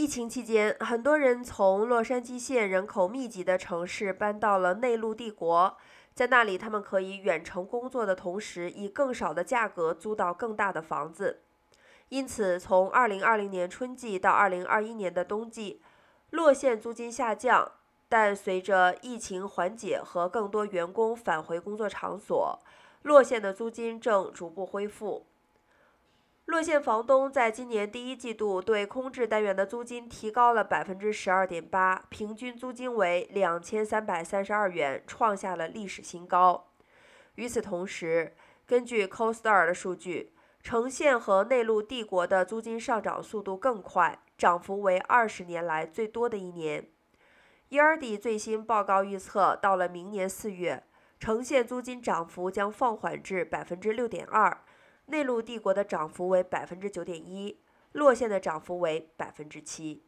疫情期间，很多人从洛杉矶县人口密集的城市搬到了内陆帝国，在那里，他们可以远程工作的同时，以更少的价格租到更大的房子。因此，从2020年春季到2021年的冬季，洛县租金下降。但随着疫情缓解和更多员工返回工作场所，洛县的租金正逐步恢复。洛县房东在今年第一季度对空置单元的租金提高了百分之十二点八，平均租金为两千三百三十二元，创下了历史新高。与此同时，根据 CoStar 的数据，城县和内陆帝国的租金上涨速度更快，涨幅为二十年来最多的一年。Yardi 最新报告预测，到了明年四月，城县租金涨幅将放缓至百分之六点二，内陆帝国的涨幅为百分之九点一，洛县的涨幅为百分之七。